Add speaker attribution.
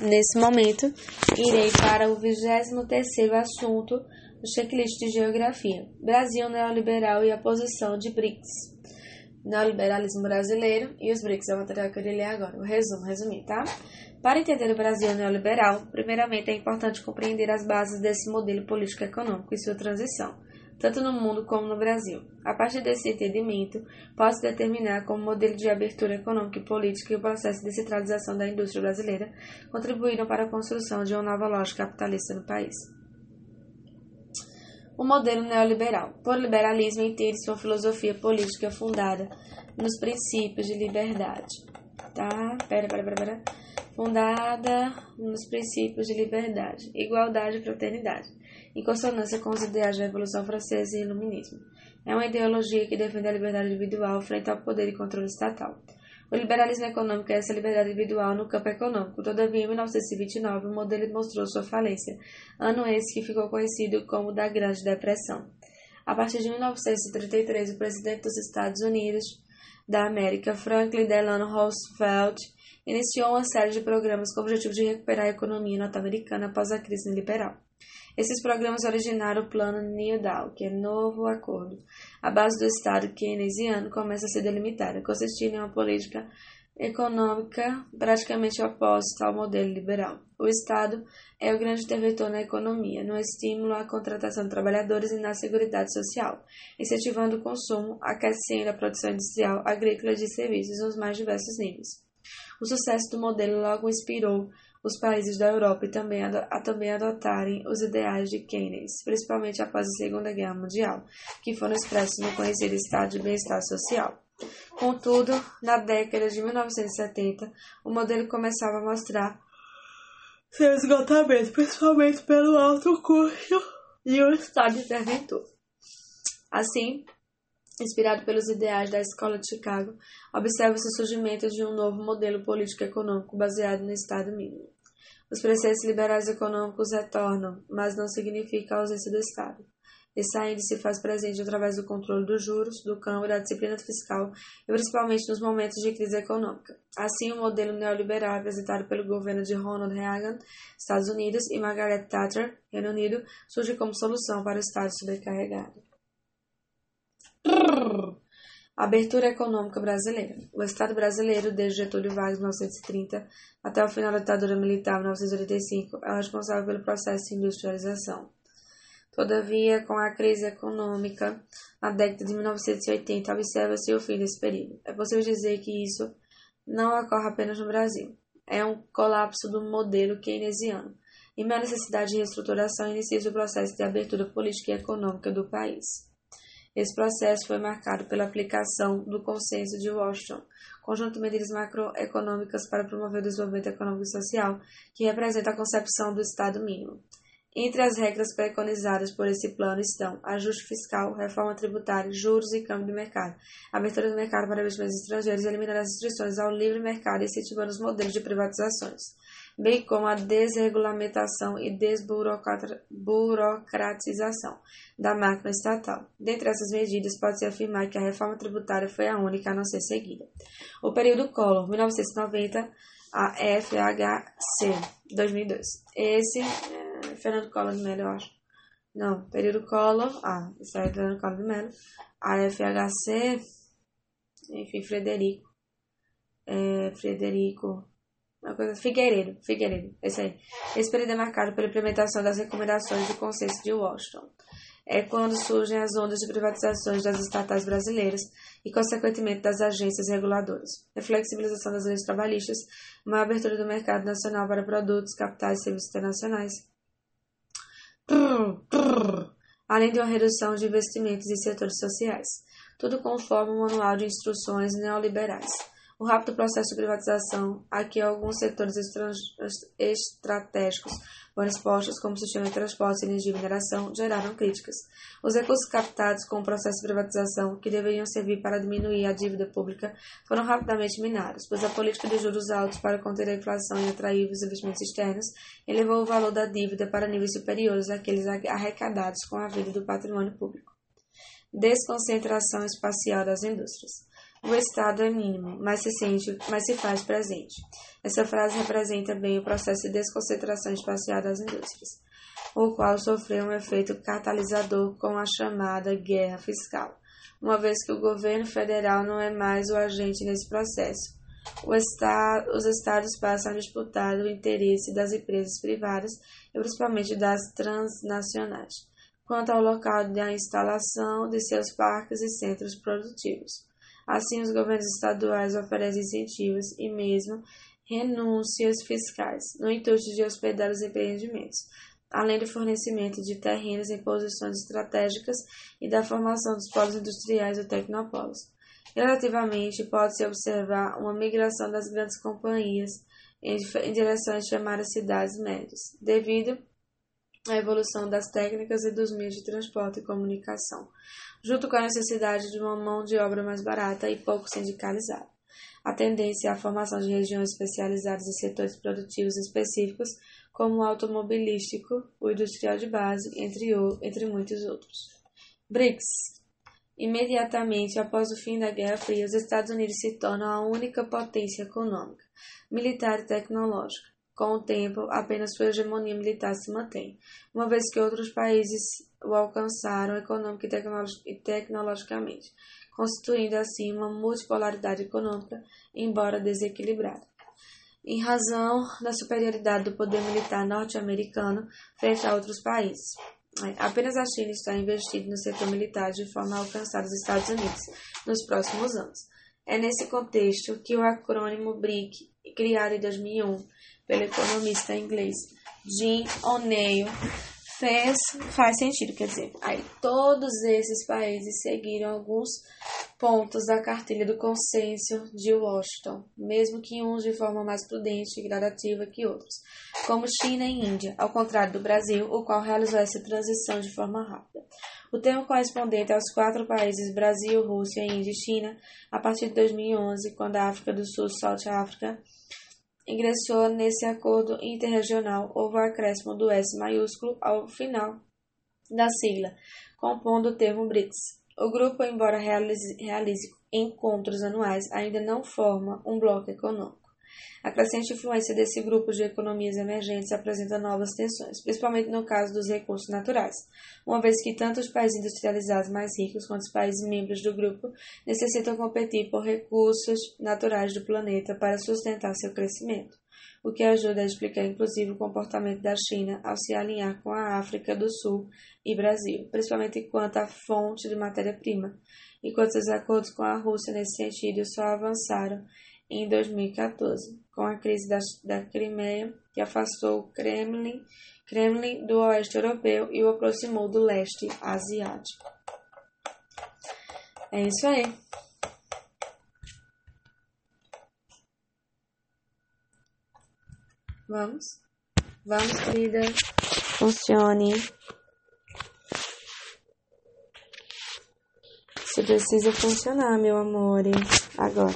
Speaker 1: Nesse momento, irei para o 23º assunto do checklist de geografia. Brasil neoliberal e a posição de BRICS. Neoliberalismo brasileiro e os BRICS é o material que eu irei ler agora. O resumo, resumir, tá? Para entender o Brasil neoliberal, primeiramente é importante compreender as bases desse modelo político-econômico e sua transição tanto no mundo como no Brasil. A partir desse entendimento, pode-se determinar como modelo de abertura econômica e política e o processo de descentralização da indústria brasileira contribuíram para a construção de uma nova lógica capitalista no país. O modelo neoliberal. Por liberalismo, entende-se uma filosofia política fundada nos princípios de liberdade. Tá? Pera, pera, pera, pera. Fundada nos princípios de liberdade, igualdade e fraternidade em consonância com os ideais da Revolução Francesa e Iluminismo. É uma ideologia que defende a liberdade individual frente ao poder e controle estatal. O liberalismo econômico é essa liberdade individual no campo econômico. Todavia, em 1929, o modelo mostrou sua falência, ano esse que ficou conhecido como da Grande Depressão. A partir de 1933, o presidente dos Estados Unidos da América, Franklin Delano Roosevelt, iniciou uma série de programas com o objetivo de recuperar a economia norte-americana após a crise liberal. Esses programas originaram o Plano New Deal, que é novo acordo. A base do Estado keynesiano começa a ser delimitada, consistindo em uma política econômica praticamente oposta ao modelo liberal. O Estado é o grande interventor na economia, no estímulo à contratação de trabalhadores e na seguridade social, incentivando o consumo, aquecendo a produção industrial, agrícola e de serviços nos mais diversos níveis. O sucesso do modelo logo inspirou os países da Europa e também a, também adotarem os ideais de Keynes, principalmente após a Segunda Guerra Mundial, que foram expressos no conhecido Estado de Bem-Estar Social. Contudo, na década de 1970, o modelo começava a mostrar seu esgotamento, principalmente pelo alto custo e o Estado interventor. Assim, inspirado pelos ideais da Escola de Chicago, observa-se o surgimento de um novo modelo político-econômico baseado no Estado mínimo. Os preceitos liberais econômicos retornam, mas não significa a ausência do Estado. Esse ainda se faz presente através do controle dos juros, do câmbio da disciplina fiscal, e principalmente nos momentos de crise econômica. Assim, o modelo neoliberal apresentado pelo governo de Ronald Reagan, Estados Unidos, e Margaret Thatcher, Reino Unido, surge como solução para o Estado sobrecarregado. Abertura econômica brasileira. O Estado brasileiro, desde Getúlio Vargas, 1930, até o final da ditadura militar, 1985, é responsável pelo processo de industrialização. Todavia, com a crise econômica na década de 1980, observa-se o fim desse período. É possível dizer que isso não ocorre apenas no Brasil. É um colapso do modelo keynesiano. E uma necessidade de reestruturação inicia o processo de abertura política e econômica do país. Esse processo foi marcado pela aplicação do Consenso de Washington, conjunto de medidas macroeconômicas para promover o desenvolvimento econômico e social, que representa a concepção do Estado mínimo. Entre as regras preconizadas por esse plano estão ajuste fiscal, reforma tributária, juros e câmbio de mercado, abertura do mercado para investimentos estrangeiros, eliminando as restrições ao livre mercado e incentivando os modelos de privatizações bem como a desregulamentação e desburocratização da máquina estatal. Dentre essas medidas, pode-se afirmar que a reforma tributária foi a única a não ser seguida. O período Collor, 1990 a FHC, 2002. Esse Fernando Collor de Mello, eu acho. Não, período Collor, ah, isso é Fernando Collor de Mello. A FHC, enfim, Frederico. É, Frederico uma coisa, Figueiredo, Figueiredo, esse aí. Esse período é marcado pela implementação das recomendações do Consenso de Washington. É quando surgem as ondas de privatizações das estatais brasileiras e, consequentemente, das agências reguladoras. A flexibilização das leis trabalhistas, uma abertura do mercado nacional para produtos, capitais e serviços internacionais. Além de uma redução de investimentos em setores sociais. Tudo conforme o manual de instruções neoliberais. O rápido processo de privatização a que alguns setores estratégicos foram expostos, como o sistema de transporte, energia e mineração, geraram críticas. Os recursos captados com o processo de privatização, que deveriam servir para diminuir a dívida pública, foram rapidamente minados, pois a política de juros altos para conter a inflação e atrair os investimentos externos elevou o valor da dívida para níveis superiores àqueles arrecadados com a venda do patrimônio público. Desconcentração espacial das indústrias. O Estado é mínimo, mas se sente, mas se faz presente. Essa frase representa bem o processo de desconcentração espacial das indústrias, o qual sofreu um efeito catalisador com a chamada guerra fiscal, uma vez que o governo federal não é mais o agente nesse processo. Os estados passam a disputar o interesse das empresas privadas e principalmente das transnacionais, quanto ao local da instalação de seus parques e centros produtivos. Assim, os governos estaduais oferecem incentivos e mesmo renúncias fiscais, no intuito de hospedar os empreendimentos, além do fornecimento de terrenos em posições estratégicas e da formação dos polos industriais ou tecnopólios. Relativamente, pode-se observar uma migração das grandes companhias em, direção às chamadas cidades médias, devido à evolução das técnicas e dos meios de transporte e comunicação, junto com a necessidade de uma mão de obra mais barata e pouco sindicalizada. A tendência é a formação de regiões especializadas em setores produtivos específicos, como o automobilístico, o industrial de base, entre, o, entre muitos outros. BRICS Imediatamente após o fim da Guerra Fria, os Estados Unidos se tornam a única potência econômica, militar e tecnológica. Com o tempo, apenas sua hegemonia militar se mantém, uma vez que outros países o alcançaram econômica e tecnologicamente, constituindo assim uma multipolaridade econômica, embora desequilibrada. Em razão da superioridade do poder militar norte-americano frente a outros países. Apenas a China está investindo no setor militar de forma a alcançar os Estados Unidos nos próximos anos. É nesse contexto que o acrônimo BRIC, criado em 2001 pelo economista inglês Jim O'Neill, fez, faz sentido, quer dizer, aí todos esses países seguiram alguns pontos da cartilha do consenso de Washington, mesmo que uns de forma mais prudente e gradativa que outros, como China e Índia, ao contrário do Brasil, o qual realizou essa transição de forma rápida. O termo correspondente aos quatro países Brasil, Rússia, Índia e China, a partir de 2011, quando a África do Sul, South África, ingressou nesse acordo interregional, houve o acréscimo do S maiúsculo ao final da sigla, compondo o termo BRICS. O grupo, embora realize, realize encontros anuais, ainda não forma um bloco econômico. A crescente influência desse grupo de economias emergentes apresenta novas tensões, principalmente no caso dos recursos naturais, uma vez que tanto os países industrializados mais ricos quanto os países membros do grupo necessitam competir por recursos naturais do planeta para sustentar seu crescimento, o que ajuda a explicar inclusive o comportamento da China ao se alinhar com a África do Sul e Brasil, principalmente quanto à fonte de matéria-prima, enquanto os acordos com a Rússia nesse sentido só avançaram em 2014, com a crise da, da Crimeia, que afastou o Kremlin, Kremlin do oeste europeu e o aproximou do leste asiático. É isso aí. Vamos? Vamos, querida. Funcione. Você precisa funcionar, meu amor. Agora.